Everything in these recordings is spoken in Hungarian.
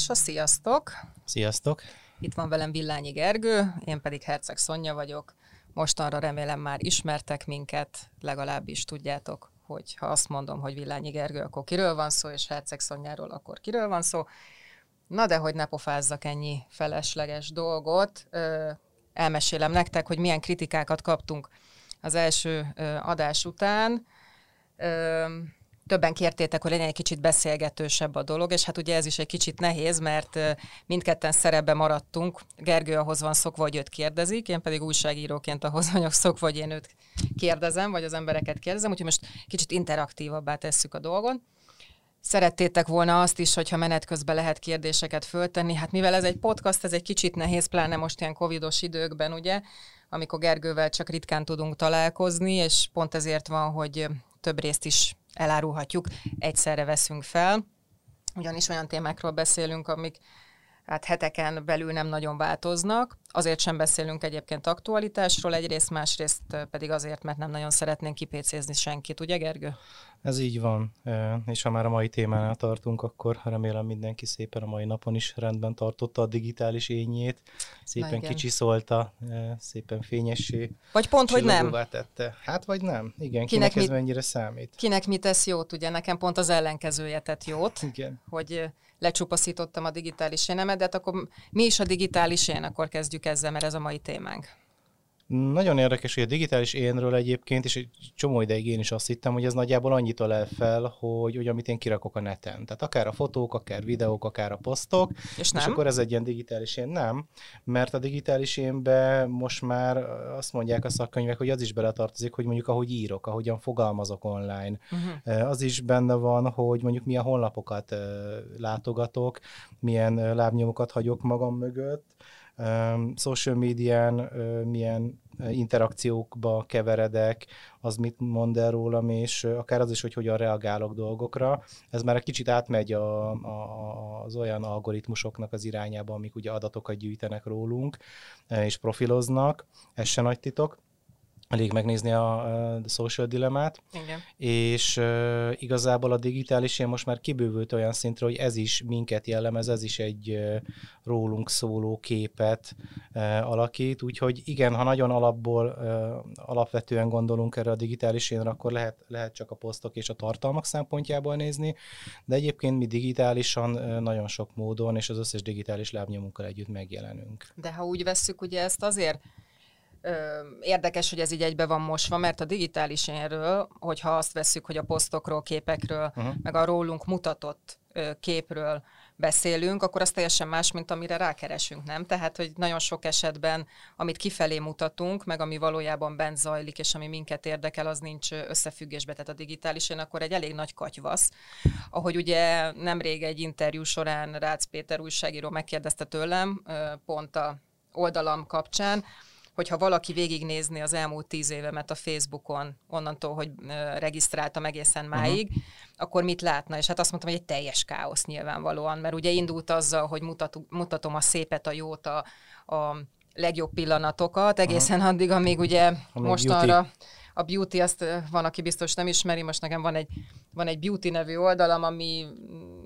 adása. Sziasztok! Sziasztok! Itt van velem Villányi Gergő, én pedig Herceg Szonya vagyok. Mostanra remélem már ismertek minket, legalábbis tudjátok, hogy ha azt mondom, hogy Villányi Gergő, akkor kiről van szó, és Herceg Szonyáról, akkor kiről van szó. Na de, hogy ne pofázzak ennyi felesleges dolgot, elmesélem nektek, hogy milyen kritikákat kaptunk az első adás után többen kértétek, hogy legyen egy kicsit beszélgetősebb a dolog, és hát ugye ez is egy kicsit nehéz, mert mindketten szerepbe maradtunk. Gergő ahhoz van szokva, hogy őt kérdezik, én pedig újságíróként ahhoz vagyok szokva, hogy én őt kérdezem, vagy az embereket kérdezem, úgyhogy most kicsit interaktívabbá tesszük a dolgon. Szerettétek volna azt is, hogyha menet közben lehet kérdéseket föltenni. Hát mivel ez egy podcast, ez egy kicsit nehéz, pláne most ilyen covidos időkben, ugye, amikor Gergővel csak ritkán tudunk találkozni, és pont ezért van, hogy több részt is elárulhatjuk, egyszerre veszünk fel, ugyanis olyan témákról beszélünk, amik hát heteken belül nem nagyon változnak. Azért sem beszélünk egyébként aktualitásról egyrészt, másrészt pedig azért, mert nem nagyon szeretnénk kipécézni senkit, ugye Gergő? Ez így van, és ha már a mai témánál tartunk, akkor remélem mindenki szépen a mai napon is rendben tartotta a digitális ényét, szépen kicsiszolta, szépen fényessé. Vagy pont, hogy nem. Tette. Hát vagy nem, igen, kinek, kinek ez mit, mennyire számít. Kinek mi tesz jót, ugye nekem pont az ellenkezője tett jót, igen. hogy lecsupaszítottam a digitális énemet, de hát akkor mi is a digitális én, akkor kezdjük ezzel, mert ez a mai témánk. Nagyon érdekes, hogy a digitális énről egyébként, és egy csomó ideig én is azt hittem, hogy ez nagyjából annyit el fel, hogy, hogy amit én kirakok a neten. Tehát akár a fotók, akár videók, akár a posztok. És, nem? és akkor ez egy ilyen digitális én. Nem, mert a digitális énbe most már azt mondják a szakkönyvek, hogy az is beletartozik, hogy mondjuk ahogy írok, ahogyan fogalmazok online. Uh-huh. Az is benne van, hogy mondjuk milyen honlapokat látogatok, milyen lábnyomokat hagyok magam mögött, social médián milyen interakciókba keveredek, az mit mond el rólam, és akár az is, hogy hogyan reagálok dolgokra. Ez már egy kicsit átmegy a, a, az olyan algoritmusoknak az irányába, amik ugye adatokat gyűjtenek rólunk, és profiloznak, ez se nagy titok elég megnézni a, a social dilemmát, Igen. és uh, igazából a digitális én most már kibővült olyan szintre, hogy ez is minket jellemez, ez is egy uh, rólunk szóló képet uh, alakít, úgyhogy igen, ha nagyon alapból, uh, alapvetően gondolunk erre a digitális énre, akkor lehet, lehet csak a posztok és a tartalmak szempontjából nézni, de egyébként mi digitálisan uh, nagyon sok módon, és az összes digitális lábnyomunkkal együtt megjelenünk. De ha úgy vesszük, ugye ezt azért érdekes, hogy ez így egybe van mosva, mert a digitális énről, hogyha azt vesszük, hogy a posztokról, képekről, uh-huh. meg a rólunk mutatott képről beszélünk, akkor az teljesen más, mint amire rákeresünk, nem? Tehát, hogy nagyon sok esetben, amit kifelé mutatunk, meg ami valójában bent zajlik, és ami minket érdekel, az nincs összefüggésbe, tehát a digitális, én akkor egy elég nagy katyvasz. Ahogy ugye nemrég egy interjú során Rácz Péter újságíró megkérdezte tőlem, pont a oldalam kapcsán, hogyha valaki végignézni az elmúlt tíz évemet a Facebookon, onnantól, hogy regisztráltam egészen mhm. máig, uh-huh. akkor mit látna? És hát azt mondtam, hogy egy teljes káosz nyilvánvalóan, mert ugye indult azzal, hogy mutatom, mutatom a szépet, a jót, a, a legjobb pillanatokat, egészen uh-huh. addig, amíg ugye mostanra a beauty, azt van, aki biztos nem ismeri, most nekem van egy, van egy beauty nevű oldalam, ami,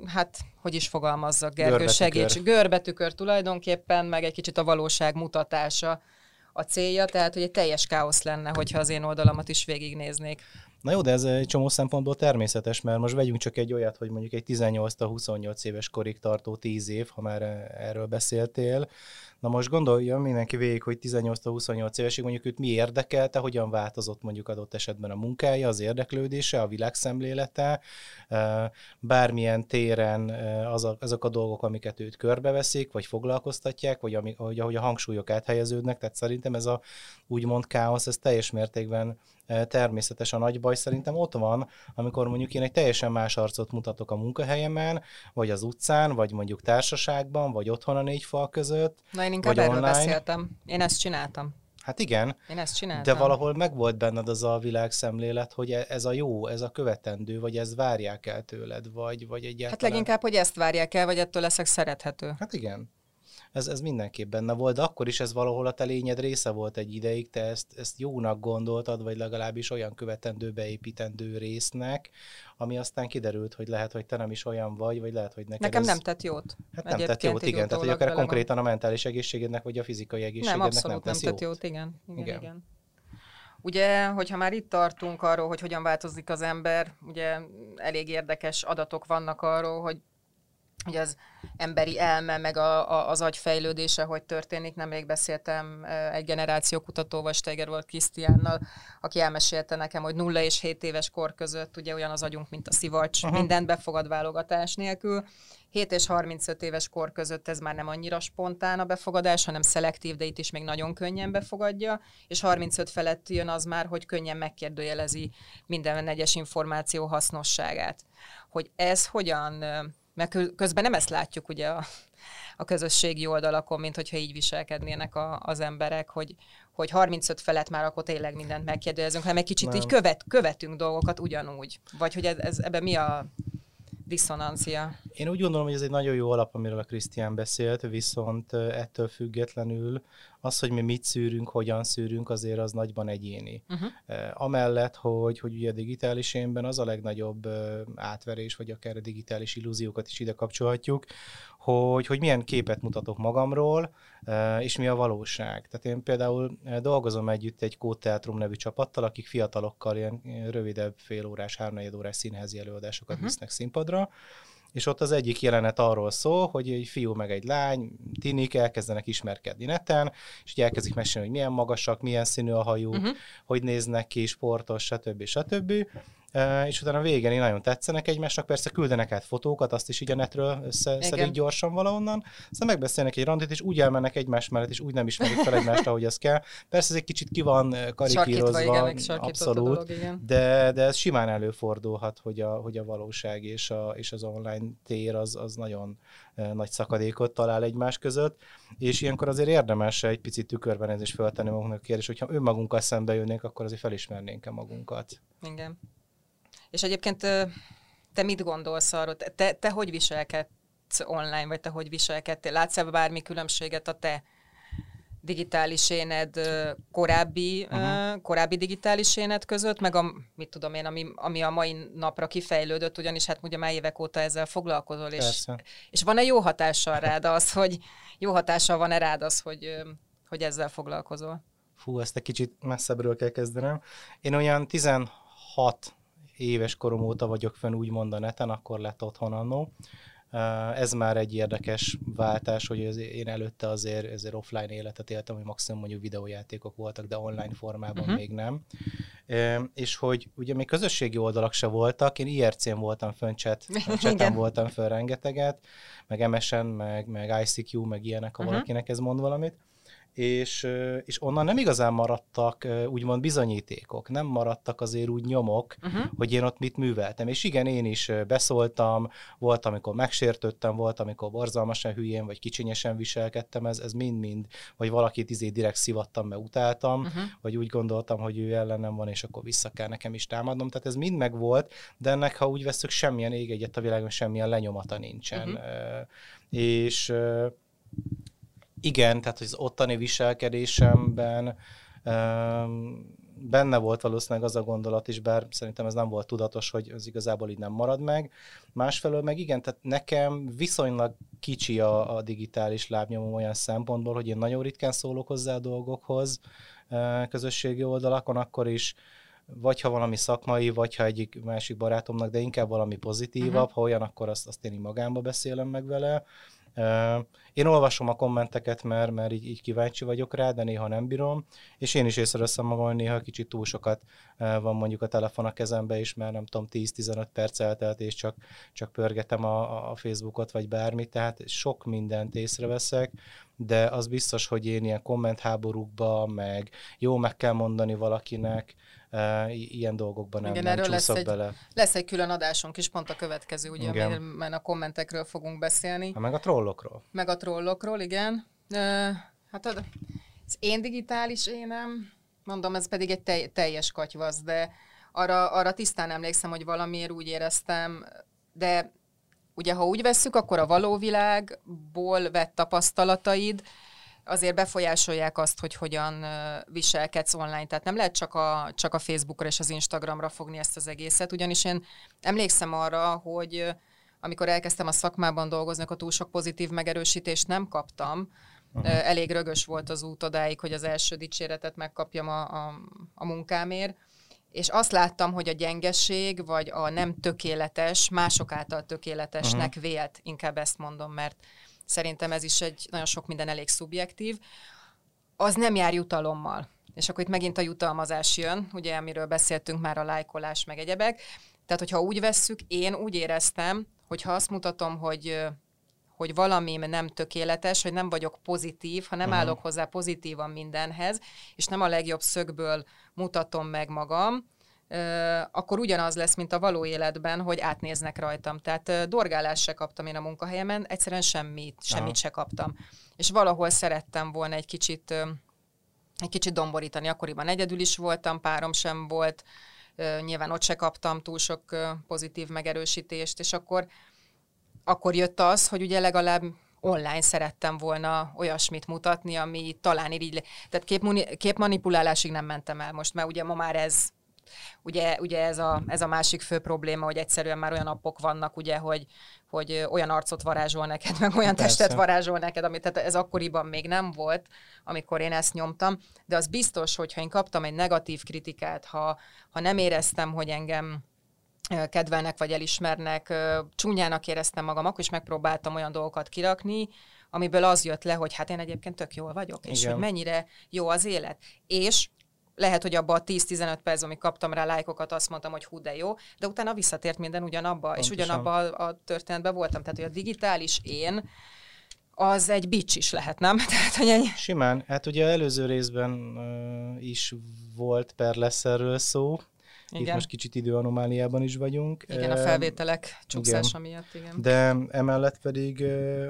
hát, hogy is fogalmazzak, Gergő, segíts, görbetükör tulajdonképpen, meg egy kicsit a valóság mutatása a célja, tehát hogy egy teljes káosz lenne, hogyha az én oldalamat is végignéznék. Na jó, de ez egy csomó szempontból természetes, mert most vegyünk csak egy olyat, hogy mondjuk egy 18-28 éves korig tartó 10 év, ha már erről beszéltél, Na most gondolja mindenki végig, hogy 18-28 évesig mondjuk őt mi érdekelte, hogyan változott mondjuk adott esetben a munkája, az érdeklődése, a világszemlélete, bármilyen téren azok a dolgok, amiket őt körbeveszik, vagy foglalkoztatják, vagy ami, ahogy a hangsúlyok áthelyeződnek, tehát szerintem ez a úgymond káosz, ez teljes mértékben természetes a nagy baj szerintem ott van, amikor mondjuk én egy teljesen más arcot mutatok a munkahelyemen, vagy az utcán, vagy mondjuk társaságban, vagy otthon a négy fal között. Na én inkább erről online. beszéltem. Én ezt csináltam. Hát igen, Én ezt csináltam. de valahol megvolt benned az a világszemlélet, hogy e- ez a jó, ez a követendő, vagy ez várják el tőled, vagy, vagy egyáltalán... Hát leginkább, hogy ezt várják el, vagy ettől leszek szerethető. Hát igen. Ez, ez mindenképp benne volt, de akkor is ez valahol a te lényed része volt egy ideig, te ezt, ezt jónak gondoltad, vagy legalábbis olyan követendő, beépítendő résznek, ami aztán kiderült, hogy lehet, hogy te nem is olyan vagy, vagy lehet, hogy neked Nekem ez... nem tett jót. Hát nem tett jót, igen, tehát hogy akár konkrétan a mentális egészségednek, vagy a fizikai egészségednek nem, abszolút nem, nem tett jót. jót. Igen, igen, igen. igen. Ugye, hogyha már itt tartunk arról, hogy hogyan változik az ember, ugye elég érdekes adatok vannak arról, hogy hogy az emberi elme, meg a, a, az agy fejlődése, hogy történik. Nemrég beszéltem egy generáció kutatóval, Steiger volt Krisztiánnal, aki elmesélte nekem, hogy 0 és 7 éves kor között ugye olyan az agyunk, mint a szivacs, uh-huh. mindent befogad válogatás nélkül. 7 és 35 éves kor között ez már nem annyira spontán a befogadás, hanem szelektív, de itt is még nagyon könnyen befogadja, és 35 felett jön az már, hogy könnyen megkérdőjelezi minden egyes információ hasznosságát. Hogy ez hogyan mert közben nem ezt látjuk ugye a, a közösségi oldalakon, mint hogyha így viselkednének a, az emberek, hogy, hogy 35 felett már akkor tényleg mindent megkérdezünk, hanem egy kicsit nem. így követ, követünk dolgokat ugyanúgy. Vagy hogy ez, ez ebben mi a diszonancia? Én úgy gondolom, hogy ez egy nagyon jó alap, amiről a Krisztián beszélt, viszont ettől függetlenül az, hogy mi mit szűrünk, hogyan szűrünk, azért az nagyban egyéni. Uh-huh. Amellett, hogy, hogy ugye a digitális énben az a legnagyobb átverés, vagy akár a digitális illúziókat is ide kapcsolhatjuk, hogy, hogy milyen képet mutatok magamról, és mi a valóság. Tehát én például dolgozom együtt egy Kódteátrum nevű csapattal, akik fiatalokkal ilyen rövidebb félórás, háromnegyed órás színházi előadásokat uh-huh. visznek színpadra, és ott az egyik jelenet arról szól, hogy egy fiú meg egy lány, tinik elkezdenek ismerkedni neten, és így elkezdik mesélni, hogy milyen magasak, milyen színű a hajú, uh-huh. hogy néznek ki, sportos, stb. stb és utána végén nagyon tetszenek egymásnak, persze küldenek át fotókat, azt is így a netről összeszedik gyorsan valahonnan, aztán megbeszélnek egy randit, és úgy elmennek egymás mellett, és úgy nem ismerik fel egymást, ahogy az kell. Persze ez egy kicsit ki van karikírozva, igen, abszolút, dolog, igen. De, de ez simán előfordulhat, hogy a, hogy a valóság és, a, és az online tér az, az nagyon nagy szakadékot talál egymás között, és ilyenkor azért érdemes egy picit tükörben és föltenni magunknak a kérdés, hogyha önmagunkkal szembe jönnénk, akkor azért felismernénk-e magunkat. Igen. És egyébként te mit gondolsz arról? Te, te hogy viselkedsz online, vagy te hogy viselkedtél? Látsz-e bármi különbséget a te digitális éned korábbi, uh-huh. korábbi digitális éned között, meg a, mit tudom én, ami, ami a mai napra kifejlődött, ugyanis hát ugye már évek óta ezzel foglalkozol, és, és van-e jó hatással rád az, hogy jó hatással van-e rád az, hogy, hogy ezzel foglalkozol? Fú, ezt egy kicsit messzebbről kell kezdenem. Én olyan 16 éves korom óta vagyok fenn úgymond a neten, akkor lett otthon annó. Ez már egy érdekes váltás, hogy én előtte azért, azért offline életet éltem, hogy maximum mondjuk videójátékok voltak, de online formában uh-huh. még nem. És hogy ugye még közösségi oldalak se voltak, én IRC-n voltam fönn, chat, chaten voltam föl rengeteget, meg MSN, meg, meg ICQ, meg ilyenek, ha uh-huh. valakinek ez mond valamit és, és onnan nem igazán maradtak úgymond bizonyítékok, nem maradtak azért úgy nyomok, uh-huh. hogy én ott mit műveltem. És igen, én is beszóltam, volt, amikor megsértődtem, volt, amikor borzalmasan hülyén vagy kicsinyesen viselkedtem, ez, ez mind-mind, vagy valakit izé direkt szivattam, mert utáltam, uh-huh. vagy úgy gondoltam, hogy ő ellenem van, és akkor vissza kell nekem is támadnom. Tehát ez mind megvolt, de ennek, ha úgy veszük, semmilyen ég egyet a világon, semmilyen lenyomata nincsen. Uh-huh. És igen, tehát az ottani viselkedésemben um, benne volt valószínűleg az a gondolat is, bár szerintem ez nem volt tudatos, hogy az igazából így nem marad meg. Másfelől meg igen, tehát nekem viszonylag kicsi a, a digitális lábnyomom olyan szempontból, hogy én nagyon ritkán szólok hozzá a dolgokhoz közösségi oldalakon, akkor is vagy ha valami szakmai, vagy ha egyik másik barátomnak, de inkább valami pozitívabb, uh-huh. ha olyan, akkor azt, azt én így magámba beszélem meg vele. Én olvasom a kommenteket, mert, mert így, így kíváncsi vagyok rá, de néha nem bírom, és én is észreveszem magam, hogy néha kicsit túl sokat van mondjuk a telefon a kezembe is, mert nem tudom, 10-15 perc eltelt, és csak, csak pörgetem a, a Facebookot, vagy bármit, tehát sok mindent észreveszek, de az biztos, hogy én ilyen kommentháborúkba, meg jó meg kell mondani valakinek, ilyen dolgokban nem, Igen, nem erről lesz egy, bele. Lesz egy külön adásunk is, pont a következő, ugye, mert a kommentekről fogunk beszélni. Ha meg a trollokról. Meg a trollokról, igen. Hát az én digitális énem, mondom, ez pedig egy teljes katyvasz, de arra, arra tisztán emlékszem, hogy valamiért úgy éreztem, de ugye ha úgy vesszük, akkor a való világból vett tapasztalataid azért befolyásolják azt, hogy hogyan viselkedsz online. Tehát nem lehet csak a, csak a Facebookra és az Instagramra fogni ezt az egészet, ugyanis én emlékszem arra, hogy amikor elkezdtem a szakmában dolgozni, akkor túl sok pozitív megerősítést nem kaptam. Uh-huh. Elég rögös volt az út odáig, hogy az első dicséretet megkapjam a, a, a munkámért és azt láttam, hogy a gyengeség, vagy a nem tökéletes, mások által tökéletesnek uh-huh. vélt, inkább ezt mondom, mert szerintem ez is egy nagyon sok minden elég szubjektív, az nem jár jutalommal. És akkor itt megint a jutalmazás jön, ugye, amiről beszéltünk már a lájkolás, meg egyebek. Tehát, hogyha úgy vesszük, én úgy éreztem, hogy ha azt mutatom, hogy hogy valami nem tökéletes, hogy nem vagyok pozitív, ha nem uh-huh. állok hozzá pozitívan mindenhez, és nem a legjobb szögből mutatom meg magam, akkor ugyanaz lesz, mint a való életben, hogy átnéznek rajtam. Tehát dorgálást se kaptam én a munkahelyemen, egyszerűen semmit, semmit Aha. se kaptam. És valahol szerettem volna egy kicsit, egy kicsit domborítani. Akkoriban egyedül is voltam, párom sem volt, nyilván ott se kaptam túl sok pozitív megerősítést, és akkor, akkor jött az, hogy ugye legalább online szerettem volna olyasmit mutatni, ami talán így, tehát kép, képmanipulálásig nem mentem el most, mert ugye ma már ez Ugye, ugye ez, a, ez a másik fő probléma, hogy egyszerűen már olyan appok vannak, ugye, hogy, hogy olyan arcot varázsol neked, meg olyan Persze. testet varázsol neked, amit tehát ez akkoriban még nem volt, amikor én ezt nyomtam, de az biztos, hogy ha én kaptam egy negatív kritikát, ha, ha nem éreztem, hogy engem kedvelnek vagy elismernek, csúnyának éreztem magam, akkor is megpróbáltam olyan dolgokat kirakni, amiből az jött le, hogy hát én egyébként tök jól vagyok, Igen. és hogy mennyire jó az élet. És lehet, hogy abban a 10-15 perc, amíg kaptam rá lájkokat, azt mondtam, hogy hú, de jó, de utána visszatért minden ugyanabba, Pontosan. és ugyanabba a, a történetben voltam. Tehát, hogy a digitális én, az egy bics is lehet, nem? Tehát, hogy ennyi. Simán. Hát ugye előző részben uh, is volt per lesz erről szó, igen. Itt most kicsit időanomáliában is vagyunk. Igen, a felvételek csúszása miatt, igen. De emellett pedig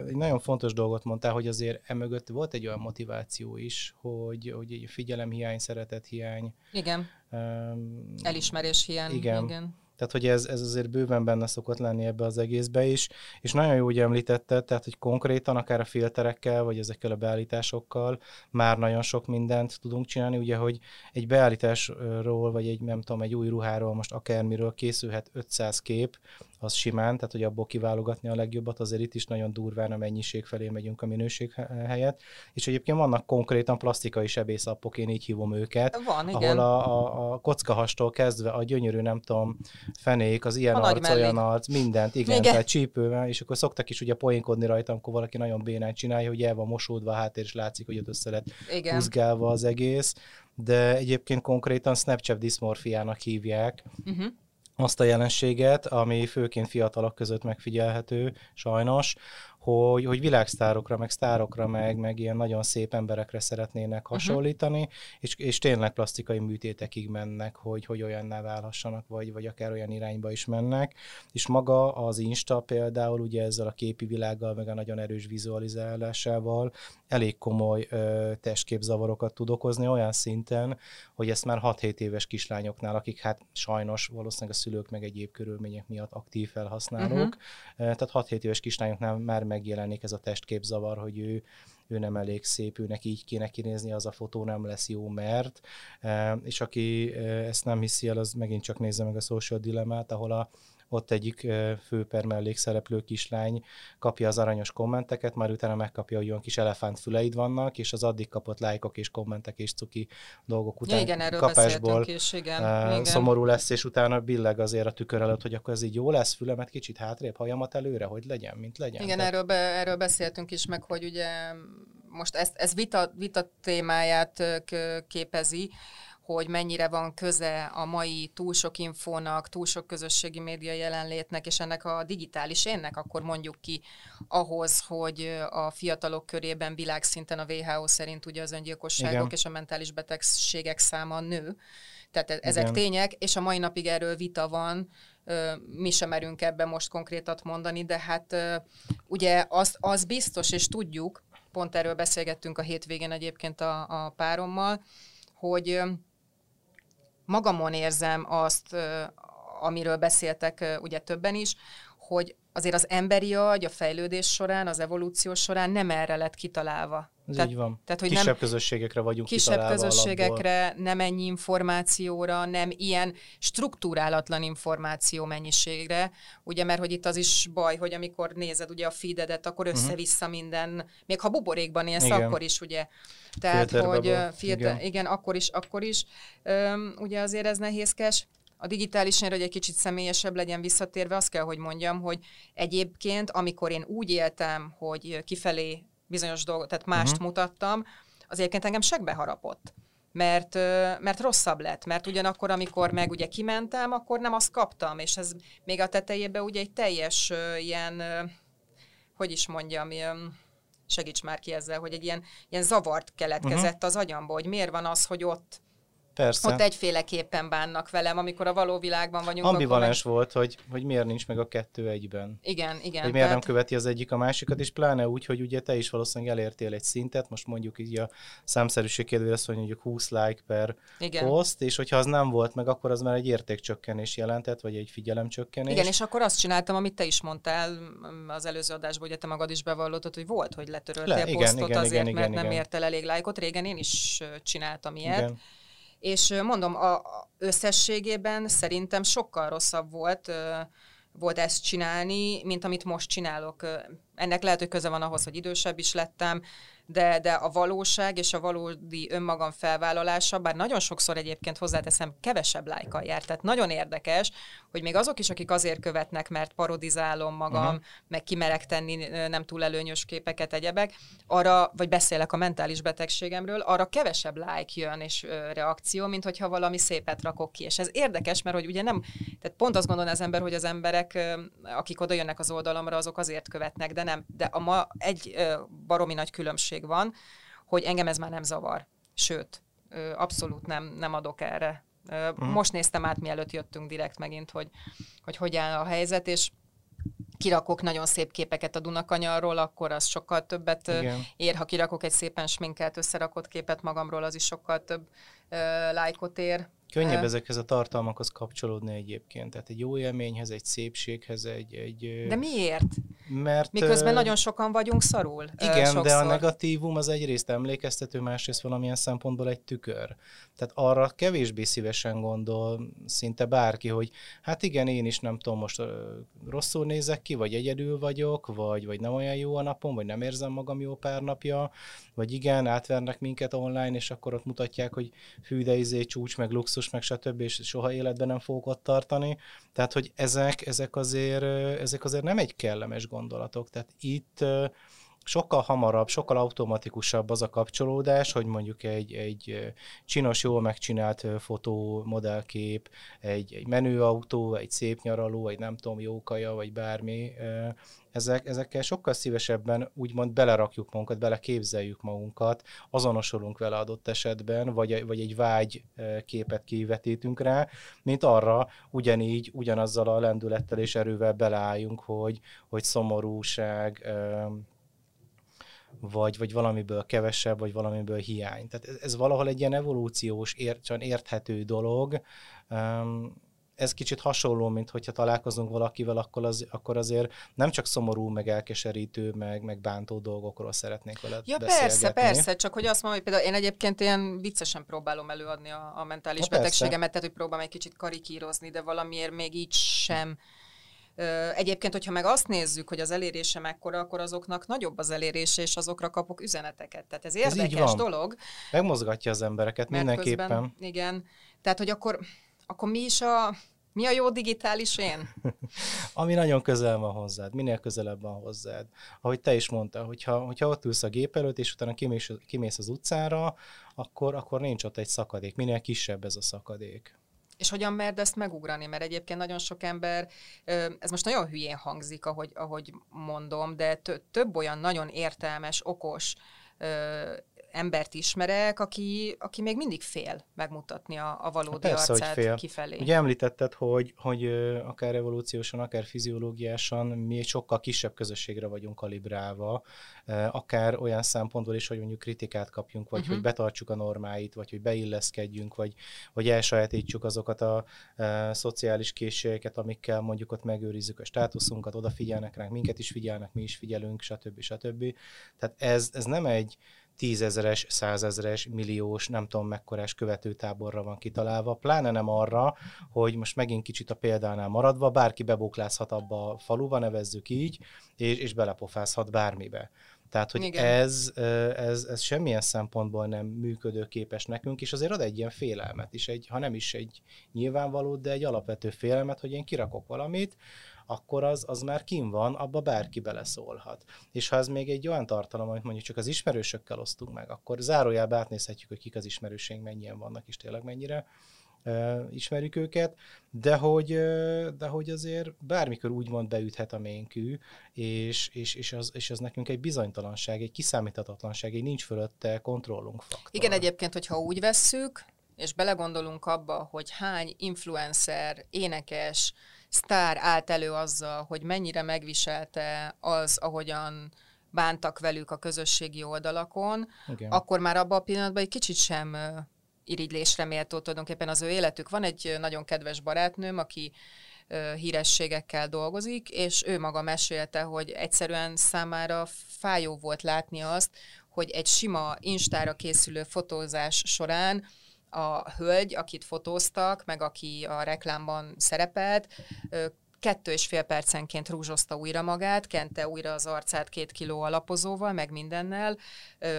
egy nagyon fontos dolgot mondtál, hogy azért emögött volt egy olyan motiváció is, hogy, hogy egy figyelemhiány, szeretethiány. Igen. Um, Elismerés hiány. Igen. igen. Tehát, hogy ez, ez azért bőven benne szokott lenni ebbe az egészbe is, és nagyon jó, hogy említetted, tehát, hogy konkrétan akár a filterekkel, vagy ezekkel a beállításokkal már nagyon sok mindent tudunk csinálni, ugye, hogy egy beállításról, vagy egy, nem tudom, egy új ruháról, most akármiről készülhet 500 kép, az simán, tehát hogy abból kiválogatni a legjobbat, azért itt is nagyon durván a mennyiség felé megyünk a minőség helyett. És egyébként vannak konkrétan plastikai sebészappok, én így hívom őket, Van, ahol igen. a, a, a kockahastól kezdve a gyönyörű, nem tudom, fenék, az ilyen a arc, olyan arc, mindent, igen, igen. tehát csípővel, és akkor szoktak is ugye poénkodni rajta, amikor valaki nagyon bénán csinálja, hogy el van mosódva a háttér, és látszik, hogy ott össze lett igen. húzgálva az egész, de egyébként konkrétan Snapchat diszmorfiának hívják, uh-huh azt a jelenséget, ami főként fiatalok között megfigyelhető, sajnos, hogy, hogy világsztárokra, meg sztárokra, meg, meg ilyen nagyon szép emberekre szeretnének mhm. hasonlítani, uh-huh. és, és tényleg plastikai műtétekig mennek, hogy, hogy olyanná válhassanak, vagy, vagy akár olyan irányba is mennek. És maga az Insta például ugye ezzel a képi világgal, meg a nagyon erős vizualizálásával elég komoly ö, testképzavarokat tud okozni olyan szinten, hogy ezt már 6-7 éves kislányoknál, akik hát sajnos valószínűleg a szülők meg egyéb körülmények miatt aktív felhasználók, uh-huh. tehát 6-7 éves kislányoknál már megjelenik ez a testképzavar, hogy ő, ő nem elég szép, őnek így kéne kinézni, az a fotó nem lesz jó, mert. És aki ezt nem hiszi el, az megint csak nézze meg a Social Dilemmát, ahol a ott egyik főper mellékszereplő kislány kapja az aranyos kommenteket, már utána megkapja, hogy olyan kis elefántfüleid vannak, és az addig kapott lájkok és kommentek és cuki dolgok után igen, erről kapásból is, igen, uh, igen. szomorú lesz, és utána billeg azért a tükör előtt, hogy akkor ez így jó lesz, fülemet kicsit hátrébb, hajamat előre, hogy legyen, mint legyen. Igen, Tehát... erről, be, erről beszéltünk is, meg hogy ugye most ez, ez vita, vita témáját képezi, hogy mennyire van köze a mai túl sok infónak, túl sok közösségi média jelenlétnek, és ennek a digitális énnek, akkor mondjuk ki ahhoz, hogy a fiatalok körében világszinten a WHO szerint ugye az öngyilkosságok Igen. és a mentális betegségek száma nő. Tehát e- ezek Igen. tények, és a mai napig erről vita van, mi sem merünk ebben most konkrétat mondani, de hát ugye az, az biztos, és tudjuk, pont erről beszélgettünk a hétvégén egyébként a, a párommal, hogy magamon érzem azt, amiről beszéltek ugye többen is, hogy azért az emberi agy a fejlődés során, az evolúció során nem erre lett kitalálva. Ez tehát, így van. Tehát, hogy kisebb nem, közösségekre vagyunk Kisebb közösségekre, alapból. nem ennyi információra, nem ilyen struktúrálatlan információ mennyiségre, ugye, mert hogy itt az is baj, hogy amikor nézed ugye a feededet, akkor mhm. össze-vissza minden, még ha buborékban élsz, igen. akkor is ugye. Tehát, Filterbe hogy filter, igen. igen, akkor is, akkor is. Üm, ugye azért ez nehézkes. A digitális hogy egy kicsit személyesebb legyen visszatérve, azt kell, hogy mondjam, hogy egyébként, amikor én úgy éltem, hogy kifelé bizonyos dolgot, tehát mást uh-huh. mutattam, az egyébként engem segbe harapott. Mert, mert rosszabb lett, mert ugyanakkor, amikor meg ugye kimentem, akkor nem azt kaptam, és ez még a tetejében ugye egy teljes ilyen, hogy is mondjam, ilyen, segíts már ki ezzel, hogy egy ilyen, ilyen zavart keletkezett uh-huh. az agyamba, hogy miért van az, hogy ott Persze. Ott egyféleképpen bánnak velem, amikor a való világban vagyunk. Ambivalens meg... volt, hogy, hogy miért nincs meg a kettő egyben. Igen, igen. Hogy miért tehát... nem követi az egyik a másikat, és pláne úgy, hogy ugye te is valószínűleg elértél egy szintet, most mondjuk így a számszerűség kérdő azt mondjuk 20 like per igen. post, és hogyha az nem volt meg, akkor az már egy értékcsökkenés jelentett, vagy egy figyelemcsökkenés. Igen, és akkor azt csináltam, amit te is mondtál az előző adásban, hogy te magad is bevallottad, hogy volt, hogy letöröltél Le, posztot igen, azért, igen, mert igen, nem igen. ért el elég lájkot. Régen én is csináltam ilyet. Igen és mondom, a, összességében szerintem sokkal rosszabb volt, volt ezt csinálni, mint amit most csinálok. Ennek lehet, hogy köze van ahhoz, hogy idősebb is lettem, de, de a valóság és a valódi önmagam felvállalása, bár nagyon sokszor egyébként hozzáteszem, kevesebb lájkal jár. Tehát nagyon érdekes, hogy még azok is, akik azért követnek, mert parodizálom magam, uh-huh. meg kimerek tenni nem túl előnyös képeket, egyebek, arra, vagy beszélek a mentális betegségemről, arra kevesebb like jön és ö, reakció, mint hogyha valami szépet rakok ki. És ez érdekes, mert hogy ugye nem, tehát pont azt gondolná az ember, hogy az emberek, ö, akik oda jönnek az oldalamra, azok azért követnek, de nem. De a ma egy ö, baromi nagy különbség van, hogy engem ez már nem zavar. Sőt, abszolút nem, nem adok erre. Uh-huh. Most néztem át, mielőtt jöttünk direkt megint, hogy hogy, hogy áll a helyzet, és kirakok nagyon szép képeket a Dunakanyarról, akkor az sokkal többet Igen. ér. Ha kirakok egy szépen sminkelt, összerakott képet magamról, az is sokkal több uh, lájkot ér. Könnyebb ezekhez a tartalmakhoz kapcsolódni egyébként. Tehát egy jó élményhez, egy szépséghez, egy... egy De miért? Mert, Miközben nagyon sokan vagyunk szarul. Igen, uh, de a negatívum az egyrészt emlékeztető, másrészt valamilyen szempontból egy tükör. Tehát arra kevésbé szívesen gondol szinte bárki, hogy hát igen, én is nem tudom, most rosszul nézek ki, vagy egyedül vagyok, vagy, vagy nem olyan jó a napom, vagy nem érzem magam jó pár napja, vagy igen, átvernek minket online, és akkor ott mutatják, hogy hű, de izé, csúcs, meg luxus, meg stb., és soha életben nem fogok ott tartani. Tehát, hogy ezek, ezek, azért, ezek azért nem egy kellemes gondolatok. Tehát itt sokkal hamarabb, sokkal automatikusabb az a kapcsolódás, hogy mondjuk egy, egy csinos, jól megcsinált fotó, modellkép, egy, egy menőautó, egy szép nyaraló, egy nem tudom, jó kaja, vagy bármi, ezek, ezekkel sokkal szívesebben úgymond belerakjuk magunkat, beleképzeljük magunkat, azonosulunk vele adott esetben, vagy, vagy egy vágy képet kivetítünk rá, mint arra ugyanígy, ugyanazzal a lendülettel és erővel beleálljunk, hogy, hogy szomorúság, vagy, vagy valamiből kevesebb, vagy valamiből hiány. Tehát ez, ez valahol egy ilyen evolúciós, ért, érthető dolog. Ez kicsit hasonló, mint hogyha találkozunk valakivel, akkor, az, akkor azért nem csak szomorú, meg elkeserítő, meg, meg bántó dolgokról szeretnék vele Ja persze, persze, csak hogy azt mondom, hogy például én egyébként ilyen viccesen próbálom előadni a, a mentális ha, betegségemet, tehát hogy próbálom egy kicsit karikírozni, de valamiért még így sem Egyébként, hogyha meg azt nézzük, hogy az elérése mekkora, akkor azoknak nagyobb az elérése, és azokra kapok üzeneteket. Tehát ez érdekes ez dolog. Megmozgatja az embereket mindenképpen. Közben, igen. Tehát, hogy akkor, akkor mi is a, mi a jó digitális én? Ami nagyon közel van hozzád, minél közelebb van hozzád. Ahogy te is mondtad, hogyha, hogyha ott ülsz a gép előtt, és utána kimész, kimész az utcára, akkor, akkor nincs ott egy szakadék. Minél kisebb ez a szakadék. És hogyan merd ezt megugrani? Mert egyébként nagyon sok ember, ez most nagyon hülyén hangzik, ahogy, ahogy mondom, de több olyan nagyon értelmes, okos embert ismerek, aki, aki még mindig fél megmutatni a, a valódi Persze, hogy arcát fél. kifelé. Ugye említetted, hogy, hogy akár evolúciósan, akár fiziológiásan mi egy sokkal kisebb közösségre vagyunk kalibrálva, akár olyan szempontból is, hogy mondjuk kritikát kapjunk, vagy Mhm. hogy betartsuk a normáit, vagy hogy beilleszkedjünk, vagy, vagy elsajátítsuk azokat a ö, szociális készségeket, amikkel mondjuk ott megőrizzük a státuszunkat, odafigyelnek ránk, minket is figyelnek, mi is figyelünk, stb. stb. Tehát ez, ez nem egy tízezeres, százezeres, milliós, nem tudom mekkorás követőtáborra van kitalálva, pláne nem arra, hogy most megint kicsit a példánál maradva, bárki beboklázhat abba a faluba, nevezzük így, és, és belepofázhat bármibe. Tehát, hogy Igen. ez, ez, ez semmilyen szempontból nem működőképes nekünk, és azért ad egy ilyen félelmet is, egy, ha nem is egy nyilvánvaló, de egy alapvető félelmet, hogy én kirakok valamit, akkor az, az már kim van, abba bárki beleszólhat. És ha ez még egy olyan tartalom, amit mondjuk csak az ismerősökkel osztunk meg, akkor zárójelbe átnézhetjük, hogy kik az ismerőseink, mennyien vannak, és tényleg mennyire uh, ismerjük őket, de hogy, de hogy azért bármikor úgymond beüthet a ménkű, és, és, és, az, és az nekünk egy bizonytalanság, egy kiszámíthatatlanság, egy nincs fölötte kontrollunk faktor. Igen, egyébként, hogyha úgy vesszük, és belegondolunk abba, hogy hány influencer, énekes, sztár állt elő azzal, hogy mennyire megviselte az, ahogyan bántak velük a közösségi oldalakon, Igen. akkor már abban a pillanatban egy kicsit sem irigylésre méltó tulajdonképpen az ő életük. Van egy nagyon kedves barátnőm, aki hírességekkel dolgozik, és ő maga mesélte, hogy egyszerűen számára fájó volt látni azt, hogy egy sima instára készülő fotózás során a hölgy, akit fotóztak, meg aki a reklámban szerepelt, kettő és fél percenként rúzsozta újra magát, kente újra az arcát két kiló alapozóval, meg mindennel.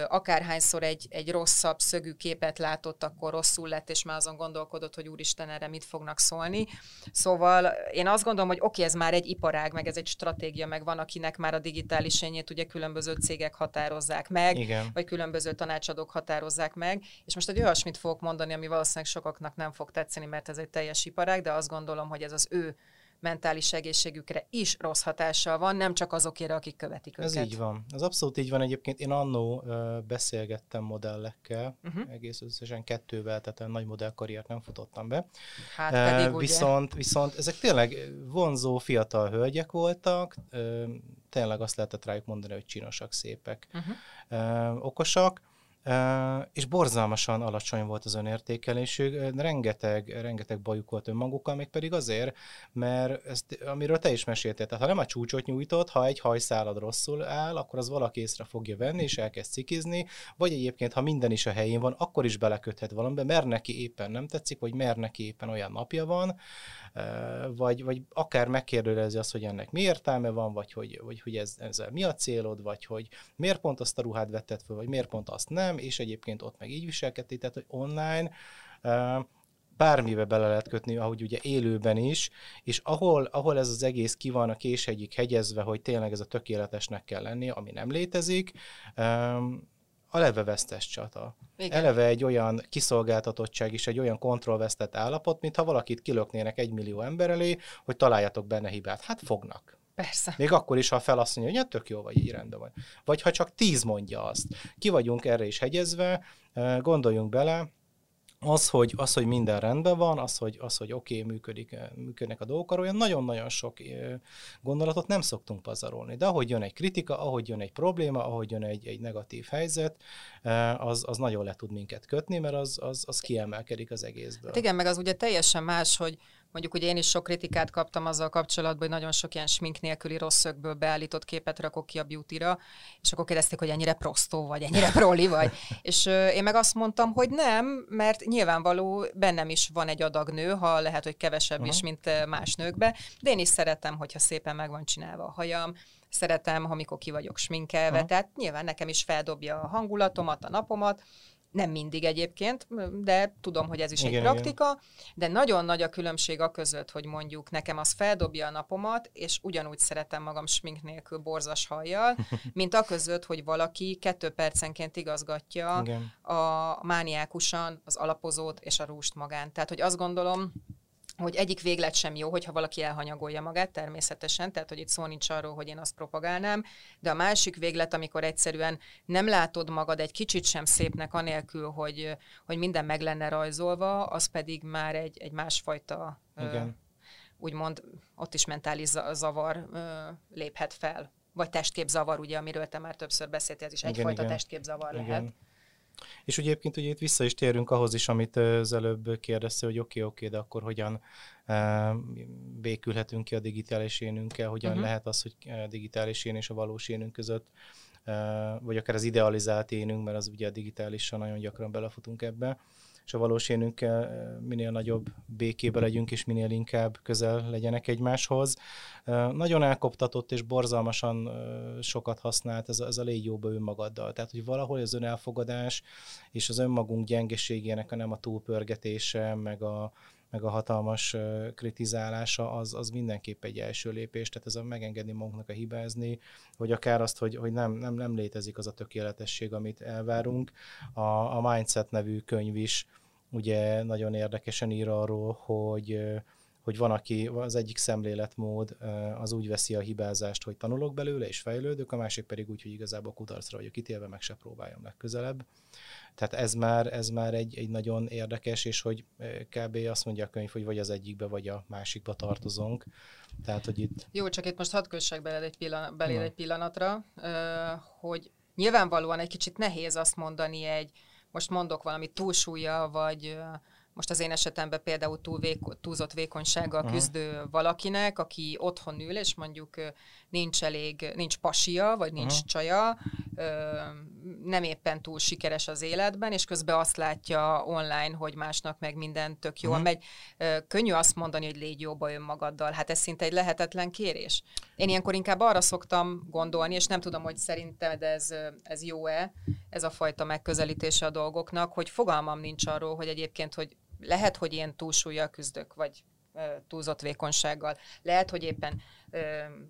Akárhányszor egy, egy rosszabb szögű képet látott, akkor rosszul lett, és már azon gondolkodott, hogy úristen, erre mit fognak szólni. Szóval én azt gondolom, hogy oké, ez már egy iparág, meg ez egy stratégia, meg van, akinek már a digitális ényét ugye különböző cégek határozzák meg, Igen. vagy különböző tanácsadók határozzák meg, és most egy olyasmit fogok mondani, ami valószínűleg sokaknak nem fog tetszeni, mert ez egy teljes iparág, de azt gondolom, hogy ez az ő mentális egészségükre is rossz hatással van, nem csak azokére, akik követik Ez őket. így van. Ez abszolút így van egyébként. Én annó uh, beszélgettem modellekkel, Uh-huh. egész összesen kettővel, tehát a nagy modellkarriert nem futottam be. Hát pedig ugye... viszont, viszont ezek tényleg vonzó fiatal hölgyek voltak, ö, tényleg azt lehetett rájuk mondani, hogy csinosak, szépek, Uh-huh. ö, okosak, és borzalmasan alacsony volt az önértékelésük, rengeteg, rengeteg bajuk volt önmagukkal, még pedig azért, mert ezt, amiről te is meséltél, tehát ha nem a csúcsot nyújtott, ha egy hajszálad rosszul áll, akkor az valaki észre fogja venni, és elkezd cikizni, vagy egyébként, ha minden is a helyén van, akkor is beleköthet valamibe, mert neki éppen nem tetszik, vagy mert neki éppen olyan napja van, vagy, vagy akár megkérdőjelezi azt, hogy ennek mi értelme van, vagy hogy, vagy, hogy ez, ezzel mi a célod, vagy hogy miért pont azt a ruhát vetted föl, vagy miért pont azt nem, és egyébként ott meg így viselkedtél, tehát hogy online bármibe bele lehet kötni, ahogy ugye élőben is, és ahol, ahol ez az egész ki van a késhegyig hegyezve, hogy tényleg ez a tökéletesnek kell lenni, ami nem létezik, um, a leve vesztes csata. Igen. Eleve egy olyan kiszolgáltatottság és egy olyan kontrollvesztett állapot, mintha valakit kilöknének egy millió ember elé, hogy találjatok benne hibát. Hát fognak. Persze. Még akkor is, ha fel azt mondja, hogy ja, tök jó vagy, így rendben van. Vagy ha csak tíz mondja azt. Ki vagyunk erre is hegyezve, gondoljunk bele, az, hogy, az, hogy minden rendben van, az, hogy, az, hogy oké, okay, működik, működnek a dolgok, olyan nagyon-nagyon sok gondolatot nem szoktunk pazarolni. De ahogy jön egy kritika, ahogy jön egy probléma, ahogy jön egy, egy negatív helyzet, az, az nagyon le tud minket kötni, mert az, az, az kiemelkedik az egészből. Hát igen, meg az ugye teljesen más, hogy mondjuk ugye én is sok kritikát kaptam azzal kapcsolatban, hogy nagyon sok ilyen smink nélküli rossz szögből beállított képet rakok ki a beautyra, és akkor kérdezték, hogy ennyire prostó vagy, ennyire proli vagy. és ö, én meg azt mondtam, hogy nem, mert nyilvánvaló bennem is van egy adag nő, ha lehet, hogy kevesebb uh-huh. is, mint ö, más nőkbe, de én is szeretem, hogyha szépen meg van csinálva a hajam, szeretem, amikor ki vagyok sminkelve, uh-huh. tehát nyilván nekem is feldobja a hangulatomat, a napomat, nem mindig egyébként, de tudom, hogy ez is Igen, egy igen. praktika, de nagyon nagy a különbség a között, hogy mondjuk nekem az feldobja a napomat, és ugyanúgy szeretem magam smink nélkül borzas hajjal, mint a között, hogy valaki kettő percenként igazgatja Igen. a mániákusan az alapozót és a rúst magán. Tehát, hogy azt gondolom, hogy egyik véglet sem jó, hogyha valaki elhanyagolja magát természetesen, tehát hogy itt szó nincs arról, hogy én azt propagálnám, de a másik véglet, amikor egyszerűen nem látod magad egy kicsit sem szépnek anélkül, hogy, hogy minden meg lenne rajzolva, az pedig már egy, egy másfajta, Igen. úgymond ott is mentális zavar léphet fel. Vagy testképzavar, ugye, amiről te már többször beszéltél, ez is egyfajta testképzavar igen. lehet. És ugye egyébként ugye itt vissza is térünk ahhoz is, amit az előbb kérdezte, hogy oké, okay, oké, okay, de akkor hogyan békülhetünk ki a digitális énünkkel, hogyan uh-huh. lehet az, hogy a digitális én és a valós énünk között, vagy akár az idealizált énünk, mert az ugye a digitálisan nagyon gyakran belefutunk ebbe, és a valós énünkkel minél nagyobb békébe legyünk, és minél inkább közel legyenek egymáshoz. Nagyon elkoptatott és borzalmasan sokat használt ez a, ez a légy jóba önmagaddal. Tehát, hogy valahol az önelfogadás és az önmagunk gyengeségének a nem a túlpörgetése, meg a, meg a hatalmas kritizálása, az, az mindenképp egy első lépés, tehát ez a megengedni magunknak a hibázni, vagy akár azt, hogy, hogy nem, nem, nem létezik az a tökéletesség, amit elvárunk. A, a Mindset nevű könyv is ugye nagyon érdekesen ír arról, hogy hogy van, aki az egyik szemléletmód az úgy veszi a hibázást, hogy tanulok belőle és fejlődök, a másik pedig úgy, hogy igazából kudarcra vagyok ítélve, meg se próbáljam legközelebb. Tehát ez már, ez már egy, egy nagyon érdekes, és hogy kb. azt mondja a könyv, hogy vagy az egyikbe, vagy a másikba tartozunk. Tehát, hogy itt... Jó, csak itt most hadd kössek beled egy, pillan- beléd egy pillanatra, hogy nyilvánvalóan egy kicsit nehéz azt mondani egy, most mondok valami túlsúlya, vagy most az én esetemben például túl véko, túlzott vékonysággal uh-huh. küzdő valakinek, aki otthon ül, és mondjuk nincs elég, nincs pasia, vagy nincs uh-huh. csaja, nem éppen túl sikeres az életben, és közben azt látja online, hogy másnak meg minden tök jól uh-huh. megy. Könnyű azt mondani, hogy légy jóba önmagaddal. Hát ez szinte egy lehetetlen kérés. Én ilyenkor inkább arra szoktam gondolni, és nem tudom, hogy szerinted ez, ez jó-e, ez a fajta megközelítése a dolgoknak, hogy fogalmam nincs arról, hogy egyébként, hogy lehet, hogy én túlsúlyjal küzdök, vagy túlzott vékonysággal. Lehet, hogy éppen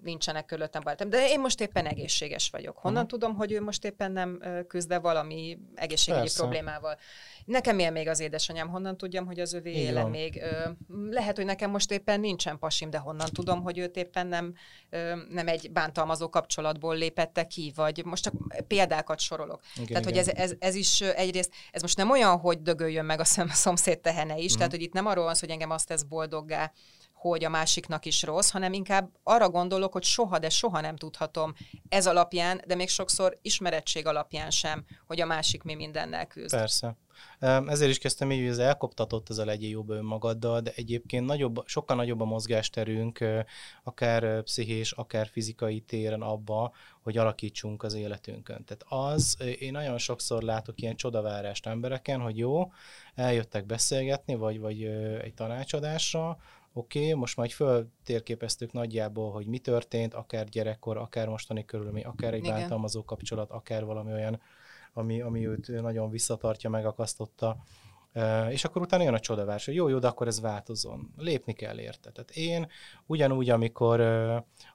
nincsenek körülöttem barátom, de én most éppen egészséges vagyok. Honnan uh-huh. tudom, hogy ő most éppen nem küzd valami egészségügyi Persze. problémával? Nekem él még az édesanyám, honnan tudjam, hogy az övé éle még? Lehet, hogy nekem most éppen nincsen pasim, de honnan tudom, hogy őt éppen nem, nem egy bántalmazó kapcsolatból lépette ki, vagy most csak példákat sorolok. Igen, tehát, igen. hogy ez, ez, ez is egyrészt, ez most nem olyan, hogy dögöljön meg a szomszéd tehene is, uh-huh. tehát, hogy itt nem arról van hogy engem azt tesz boldoggá, hogy a másiknak is rossz, hanem inkább arra gondolok, hogy soha, de soha nem tudhatom ez alapján, de még sokszor ismerettség alapján sem, hogy a másik mi mindennel küzd. Persze. Ezért is kezdtem így, hogy ez elkoptatott ez a legyél jobb önmagaddal, de egyébként nagyobb, sokkal nagyobb a mozgásterünk, akár pszichés, akár fizikai téren abba, hogy alakítsunk az életünkön. Tehát az, én nagyon sokszor látok ilyen csodavárást embereken, hogy jó, eljöttek beszélgetni, vagy, vagy egy tanácsadásra, oké, okay, most majd föltérképeztük nagyjából, hogy mi történt, akár gyerekkor, akár mostani körülmény, akár egy Igen. bántalmazó kapcsolat, akár valami olyan, ami, ami őt nagyon visszatartja, megakasztotta. És akkor utána jön a csodavás, hogy jó, jó, de akkor ez változon. Lépni kell érte. Tehát én ugyanúgy, amikor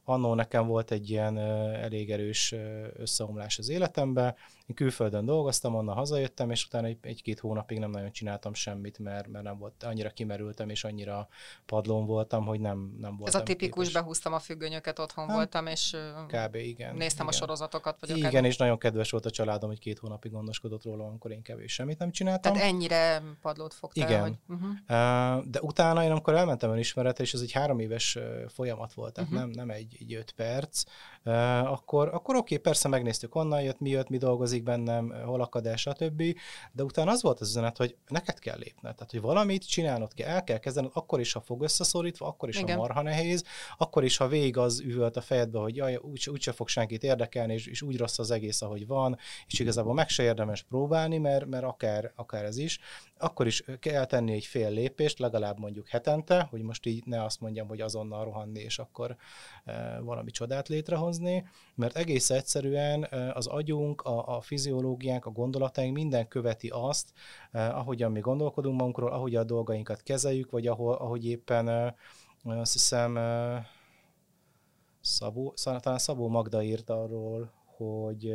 annó nekem volt egy ilyen elég erős összeomlás az életemben, én külföldön dolgoztam, onnan hazajöttem, és utána egy, egy-két hónapig nem nagyon csináltam semmit, mert, mert nem volt, annyira kimerültem, és annyira padlón voltam, hogy nem, nem voltam Ez a tipikus, képes. behúztam a függönyöket, otthon hát, voltam, és kb. igen. néztem igen. a sorozatokat. Vagy igen, akár... és nagyon kedves volt a családom, hogy két hónapig gondoskodott róla, amikor én kevés semmit nem csináltam. Tehát ennyire padlót fogtál? Igen. Hogy... Uh-huh. De utána én amikor elmentem önismeretre, és ez egy három éves folyamat volt, tehát uh-huh. nem, nem egy, egy öt perc, akkor, akkor oké, okay, persze megnéztük, honnan jött, mi jött, mi dolgozik bennem, hol akadás, stb. De utána az volt az üzenet, hogy neked kell lépned. Tehát, hogy valamit csinálnod kell, el kell kezdened, akkor is, ha fog összeszorítva, akkor is, Igen. ha marha nehéz, akkor is, ha végig az üvölt a fejedbe, hogy jaj, úgy, úgyse fog senkit érdekelni, és, és úgy rossz az egész, ahogy van, és igazából meg se érdemes próbálni, mert, mert akár, akár ez is akkor is kell tenni egy fél lépést, legalább mondjuk hetente, hogy most így ne azt mondjam, hogy azonnal rohanni, és akkor e, valami csodát létrehozni, mert egész egyszerűen e, az agyunk, a, a fiziológiánk, a gondolataink minden követi azt, e, ahogyan mi gondolkodunk magunkról, ahogy a dolgainkat kezeljük, vagy ahol, ahogy éppen azt hiszem Szabó, talán Szabó Magda írt arról, hogy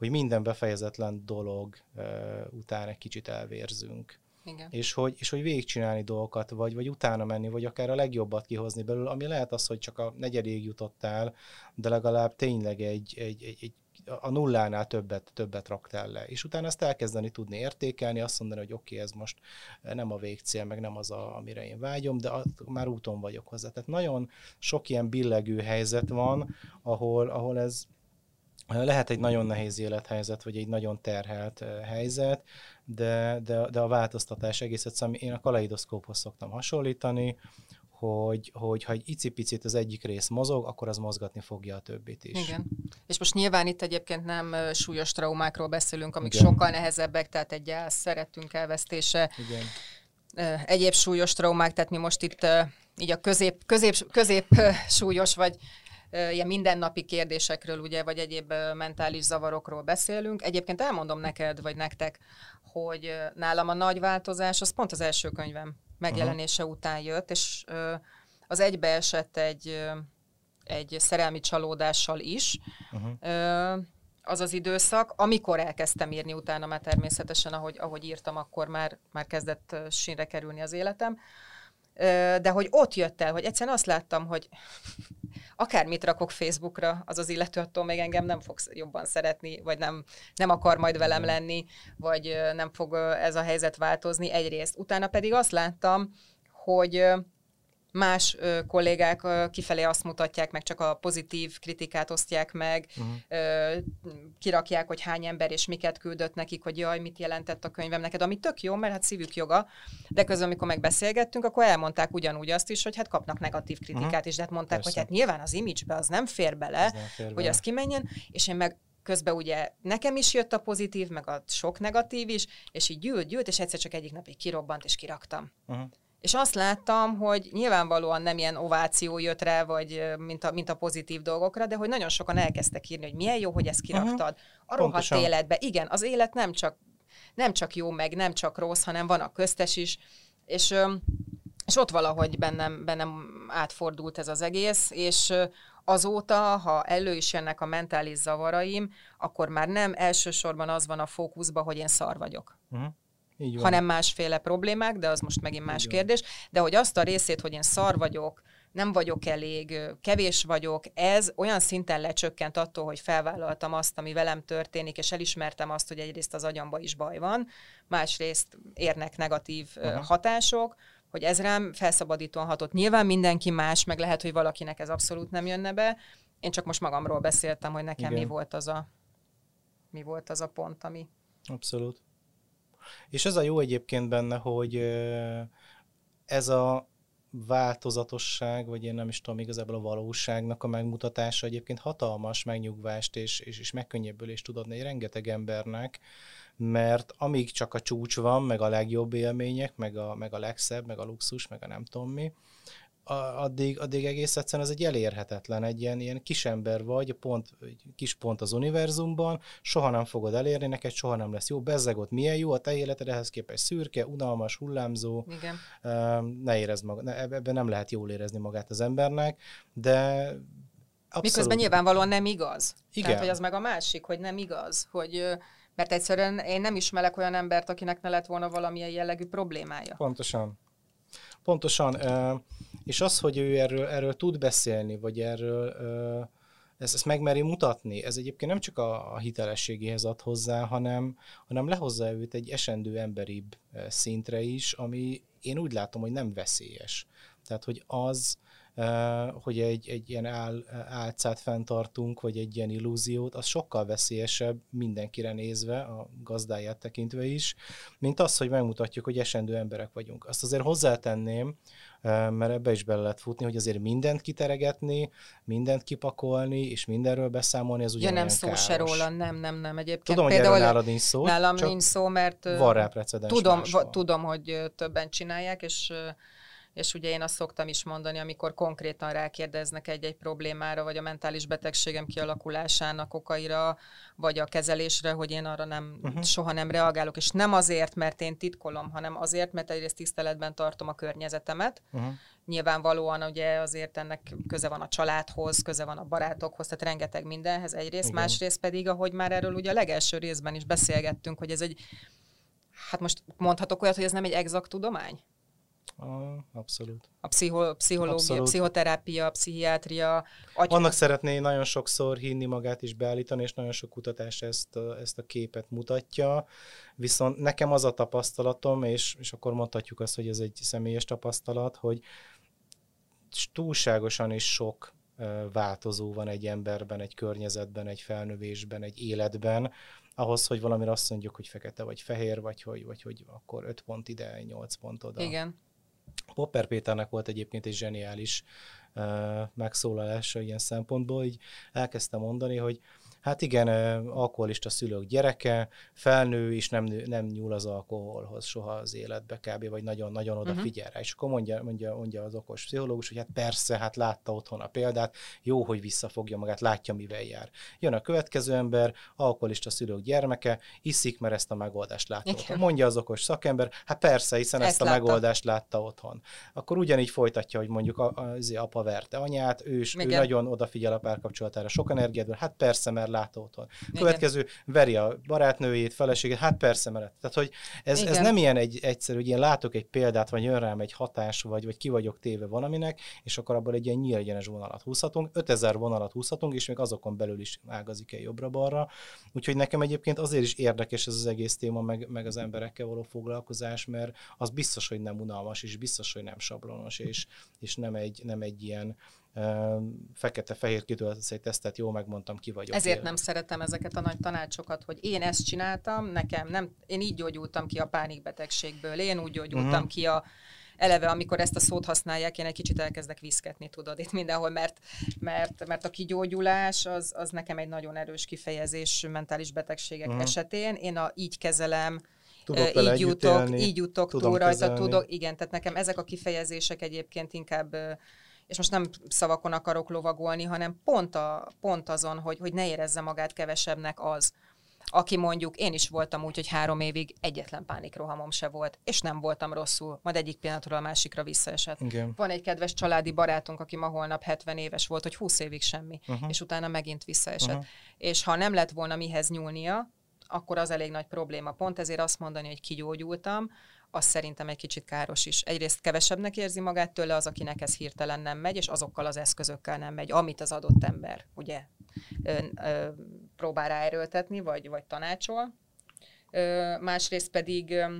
hogy minden befejezetlen dolog uh, után egy kicsit elvérzünk. Igen. És hogy, és hogy végigcsinálni dolgokat, vagy, vagy utána menni, vagy akár a legjobbat kihozni belőle, ami lehet az, hogy csak a negyedéig jutottál, de legalább tényleg egy, egy, egy, egy a nullánál többet, többet raktál le. És utána ezt elkezdeni tudni értékelni, azt mondani, hogy oké, okay, ez most nem a végcél, meg nem az, a, amire én vágyom, de a, már úton vagyok hozzá. Tehát nagyon sok ilyen billegő helyzet van, ahol, ahol ez lehet egy nagyon nehéz élethelyzet, vagy egy nagyon terhelt helyzet, de, de, de a változtatás egész egyszerűen én a kaleidoszkóphoz szoktam hasonlítani, hogy, hogy ha egy icipicit az egyik rész mozog, akkor az mozgatni fogja a többit is. Igen. És most nyilván itt egyébként nem súlyos traumákról beszélünk, amik Igen. sokkal nehezebbek, tehát egy szeretünk elvesztése, Igen. egyéb súlyos traumák, tehát mi most itt így a közép, közép, közép súlyos vagy ilyen mindennapi kérdésekről, ugye, vagy egyéb mentális zavarokról beszélünk. Egyébként elmondom neked, vagy nektek, hogy nálam a nagy változás, az pont az első könyvem megjelenése uh-huh. után jött, és az egybeesett egy, egy szerelmi csalódással is. Uh-huh. Az az időszak, amikor elkezdtem írni utána, már természetesen, ahogy, ahogy írtam, akkor már, már kezdett sínre kerülni az életem. De hogy ott jött el, hogy egyszerűen azt láttam, hogy akármit rakok Facebookra, az az illető attól még engem nem fog jobban szeretni, vagy nem, nem akar majd velem lenni, vagy nem fog ez a helyzet változni egyrészt. Utána pedig azt láttam, hogy más ö, kollégák ö, kifelé azt mutatják meg, csak a pozitív kritikát osztják meg, uh-huh. ö, kirakják, hogy hány ember és miket küldött nekik, hogy jaj, mit jelentett a könyvem neked, ami tök jó, mert hát szívük joga, de közben, amikor megbeszélgettünk, akkor elmondták ugyanúgy azt is, hogy hát kapnak negatív kritikát uh-huh. is, de hát mondták, Persze. hogy hát nyilván az image-be az nem fér bele, nem fér hogy bele. az kimenjen, és én meg közben ugye nekem is jött a pozitív, meg a sok negatív is, és így gyűlt, gyűlt, és egyszer csak egyik napig kirobbant, és kiraktam. Uh-huh. És azt láttam, hogy nyilvánvalóan nem ilyen ováció jött rá, vagy mint a, mint a pozitív dolgokra, de hogy nagyon sokan elkezdtek írni, hogy milyen jó, hogy ezt kiraktad. Uh-huh. A rohadt életbe. Igen, az élet nem csak, nem csak jó, meg nem csak rossz, hanem van a köztes is. És, és ott valahogy bennem, bennem átfordult ez az egész, és azóta, ha elő is jönnek a mentális zavaraim, akkor már nem elsősorban az van a fókuszban, hogy én szar vagyok. Uh-huh. Hanem másféle problémák, de az most megint más Így kérdés. De hogy azt a részét, hogy én szar vagyok, nem vagyok elég, kevés vagyok, ez olyan szinten lecsökkent attól, hogy felvállaltam azt, ami velem történik, és elismertem azt, hogy egyrészt az agyamba is baj van, másrészt érnek negatív uh-huh. hatások, hogy ez rám felszabadítóan hatott. Nyilván mindenki más, meg lehet, hogy valakinek ez abszolút nem jönne be. Én csak most magamról beszéltem, hogy nekem Igen. mi volt az a mi volt az a pont, ami... Abszolút. És ez a jó egyébként benne, hogy ez a változatosság, vagy én nem is tudom, igazából a valóságnak a megmutatása egyébként hatalmas megnyugvást és, és, és megkönnyebbülést tud adni rengeteg embernek, mert amíg csak a csúcs van, meg a legjobb élmények, meg a, meg a legszebb, meg a luxus, meg a nem tudom mi, addig, addig egész egyszerűen ez egy elérhetetlen, egy ilyen, ilyen kis ember vagy, pont, egy kis pont az univerzumban, soha nem fogod elérni, neked soha nem lesz jó, bezzeg ott milyen jó, a te életed ehhez képest szürke, unalmas, hullámzó, Igen. ne érezd magad, ebben nem lehet jól érezni magát az embernek, de Abszolút. Miközben nyilvánvalóan nem igaz. Igen. Tehát, hogy az meg a másik, hogy nem igaz, hogy mert egyszerűen én nem ismerek olyan embert, akinek ne lett volna valamilyen jellegű problémája. Pontosan. Pontosan, és az, hogy ő erről, erről tud beszélni, vagy erről ezt, ezt megmeri mutatni, ez egyébként nem csak a, a hitelességéhez ad hozzá, hanem, hanem lehozza őt egy esendő emberibb szintre is, ami én úgy látom, hogy nem veszélyes. Tehát, hogy az, hogy egy, egy ilyen áll, álcát fenntartunk, vagy egy ilyen illúziót, az sokkal veszélyesebb mindenkire nézve, a gazdáját tekintve is, mint az, hogy megmutatjuk, hogy esendő emberek vagyunk. Azt azért hozzátenném, mert ebbe is bele lehet futni, hogy azért mindent kiteregetni, mindent kipakolni, és mindenről beszámolni, ez ugye ja, nem szó káros. se róla, nem, nem, nem. Egyébként tudom, hogy például nálad nincs szó. Nálam nincs szó, mert van rá precedens tudom, tudom, hogy többen csinálják, és és ugye én azt szoktam is mondani, amikor konkrétan rákérdeznek egy-egy problémára, vagy a mentális betegségem kialakulásának okaira, vagy a kezelésre, hogy én arra nem, uh-huh. soha nem reagálok, és nem azért, mert én titkolom, hanem azért, mert egyrészt tiszteletben tartom a környezetemet. Uh-huh. Nyilvánvalóan ugye azért ennek köze van a családhoz, köze van a barátokhoz, tehát rengeteg mindenhez egyrészt, Igen. másrészt pedig, ahogy már erről ugye a legelső részben is beszélgettünk, hogy ez egy Hát most mondhatok olyat, hogy ez nem egy exakt tudomány? Ah, abszolút. A pszicho, pszichológia, abszolút. pszichoterápia, pszichiátria. Agy... Annak szeretné nagyon sokszor hinni magát is beállítani, és nagyon sok kutatás ezt ezt a képet mutatja. Viszont nekem az a tapasztalatom, és, és akkor mondhatjuk azt, hogy ez egy személyes tapasztalat, hogy túlságosan is sok változó van egy emberben, egy környezetben, egy felnövésben, egy életben, ahhoz, hogy valamire azt mondjuk, hogy fekete vagy fehér, vagy hogy, vagy hogy akkor 5 pont ide, 8 pont oda. Igen. Popper Péternek volt egyébként egy zseniális megszólalása ilyen szempontból, így elkezdtem mondani, hogy Hát igen, alkoholista szülők gyereke, felnő, és nem, nem nyúl az alkoholhoz soha az életbe kb. vagy nagyon-nagyon odafigyel uh-huh. rá. És akkor mondja, mondja, mondja az okos pszichológus, hogy hát persze, hát látta otthon a példát, jó, hogy visszafogja magát, látja, mivel jár. Jön a következő ember, alkoholista szülők gyermeke, iszik, mert ezt a megoldást látta otthon. Mondja az okos szakember, hát persze, hiszen ezt, ezt a látta. megoldást látta otthon. Akkor ugyanígy folytatja, hogy mondjuk a, a, az apa verte anyát, ő, ő nagyon odafigyel a párkapcsolatára, sok energiát, hát persze, mert otthon. Igen. Következő, veri a barátnőjét, feleségét, hát persze mellett. Tehát, hogy ez, ez nem ilyen egy, egyszerű, hogy én látok egy példát, vagy jön rám egy hatás, vagy, vagy ki vagyok téve valaminek, és akkor abból egy ilyen nyílegyenes vonalat húzhatunk, 5000 vonalat húzhatunk, és még azokon belül is ágazik el jobbra-balra. Úgyhogy nekem egyébként azért is érdekes ez az egész téma, meg, meg az emberekkel való foglalkozás, mert az biztos, hogy nem unalmas, és biztos, hogy nem sablonos, és, és nem, egy, nem egy ilyen fekete-fehér egy tesztet, jó megmondtam, ki vagyok. Ezért én. nem szeretem ezeket a nagy tanácsokat, hogy én ezt csináltam, nekem nem, én így gyógyultam ki a pánikbetegségből, én úgy gyógyultam uh-huh. ki a eleve, amikor ezt a szót használják, én egy kicsit elkezdek viszketni, tudod, itt mindenhol, mert, mert, mert a kigyógyulás az, az nekem egy nagyon erős kifejezés mentális betegségek uh-huh. esetén. Én a így kezelem, tudok így jutok, élni, így jutok túl rajta, tudok, igen, tehát nekem ezek a kifejezések egyébként inkább és most nem szavakon akarok lovagolni, hanem pont, a, pont azon, hogy, hogy ne érezze magát kevesebbnek az, aki mondjuk, én is voltam úgy, hogy három évig egyetlen pánikrohamom se volt, és nem voltam rosszul, majd egyik pillanatról a másikra visszaesett. Igen. Van egy kedves családi barátunk, aki ma holnap 70 éves volt, hogy 20 évig semmi, uh-huh. és utána megint visszaesett. Uh-huh. És ha nem lett volna mihez nyúlnia, akkor az elég nagy probléma. Pont ezért azt mondani, hogy kigyógyultam, az szerintem egy kicsit káros is. Egyrészt kevesebbnek érzi magát tőle az, akinek ez hirtelen nem megy, és azokkal az eszközökkel nem megy, amit az adott ember ugye ö, ö, próbál ráerőltetni, vagy, vagy tanácsol. Ö, másrészt pedig ö,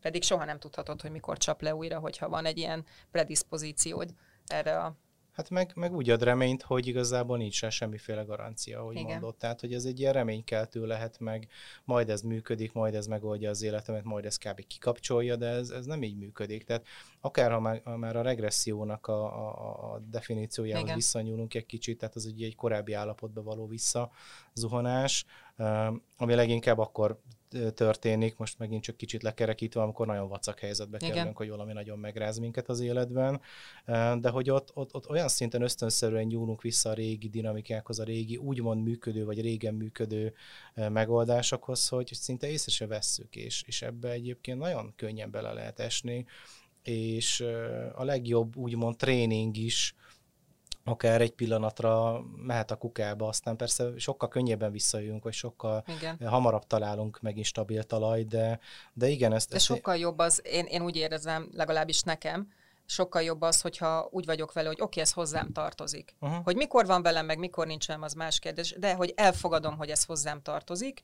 pedig soha nem tudhatod, hogy mikor csap le újra, hogyha van egy ilyen predispozíciód erre a Hát meg, meg úgy ad reményt, hogy igazából nincs rá semmiféle garancia, ahogy Igen. mondott. Tehát, hogy ez egy ilyen reménykeltő lehet meg, majd ez működik, majd ez megoldja az életemet, majd ez kb. kikapcsolja, de ez, ez nem így működik. Tehát akár ha már, ha már a regressziónak a, a, a definíciójához Igen. visszanyúlunk egy kicsit, tehát az egy, egy korábbi állapotba való visszazuhanás, ami leginkább akkor történik, most megint csak kicsit lekerekítve, amikor nagyon vacak helyzetbe Igen. kerülünk, hogy valami nagyon megráz minket az életben, de hogy ott, ott, ott olyan szinten ösztönszerűen nyúlunk vissza a régi dinamikákhoz, a régi úgymond működő, vagy régen működő megoldásokhoz, hogy szinte észre se vesszük, és, és ebbe egyébként nagyon könnyen bele lehet esni, és a legjobb úgymond tréning is, akár egy pillanatra mehet a kukába, aztán persze sokkal könnyebben visszajövünk, vagy sokkal igen. hamarabb találunk megint stabil talaj, de, de igen, ezt... De ezt sokkal jobb az, én, én úgy érzem, legalábbis nekem, sokkal jobb az, hogyha úgy vagyok vele, hogy oké, okay, ez hozzám tartozik. Uh-huh. Hogy mikor van velem, meg mikor nincsen, az más kérdés, de hogy elfogadom, hogy ez hozzám tartozik,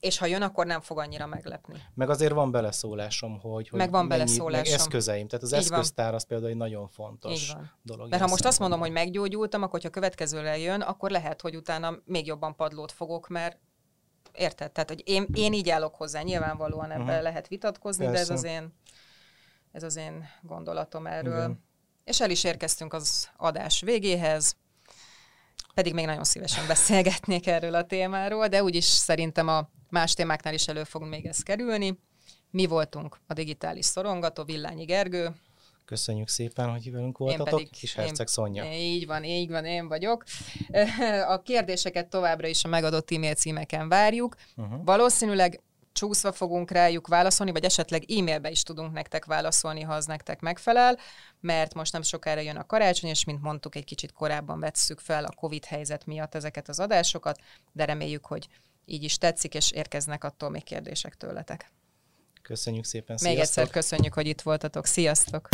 és ha jön, akkor nem fog annyira meglepni. Meg azért van beleszólásom, hogy, hogy meg van mennyi, beleszólásom. Meg eszközeim, tehát az Így eszköztár van. az például egy nagyon fontos dolog. Mert ha most azt mondom, hogy meggyógyultam, akkor ha következőre jön, akkor lehet, hogy utána még jobban padlót fogok, mert érted? Tehát, hogy én, én így állok hozzá, nyilvánvalóan ebben uh-huh. lehet vitatkozni, Persze. de ez az én, ez az én gondolatom erről. Igen. És el is érkeztünk az adás végéhez pedig még nagyon szívesen beszélgetnék erről a témáról, de úgyis szerintem a más témáknál is elő fog még ez kerülni. Mi voltunk a digitális szorongató, Villányi Gergő. Köszönjük szépen, hogy velünk voltatok, pedig, és Herceg Szonya. Így van, így van, én vagyok. A kérdéseket továbbra is a megadott e-mail címeken várjuk. Uh-huh. Valószínűleg csúszva fogunk rájuk válaszolni, vagy esetleg e-mailbe is tudunk nektek válaszolni, ha az nektek megfelel, mert most nem sokára jön a karácsony, és mint mondtuk, egy kicsit korábban vesszük fel a COVID helyzet miatt ezeket az adásokat, de reméljük, hogy így is tetszik, és érkeznek attól még kérdések tőletek. Köszönjük szépen, sziasztok! Még egyszer köszönjük, hogy itt voltatok, sziasztok!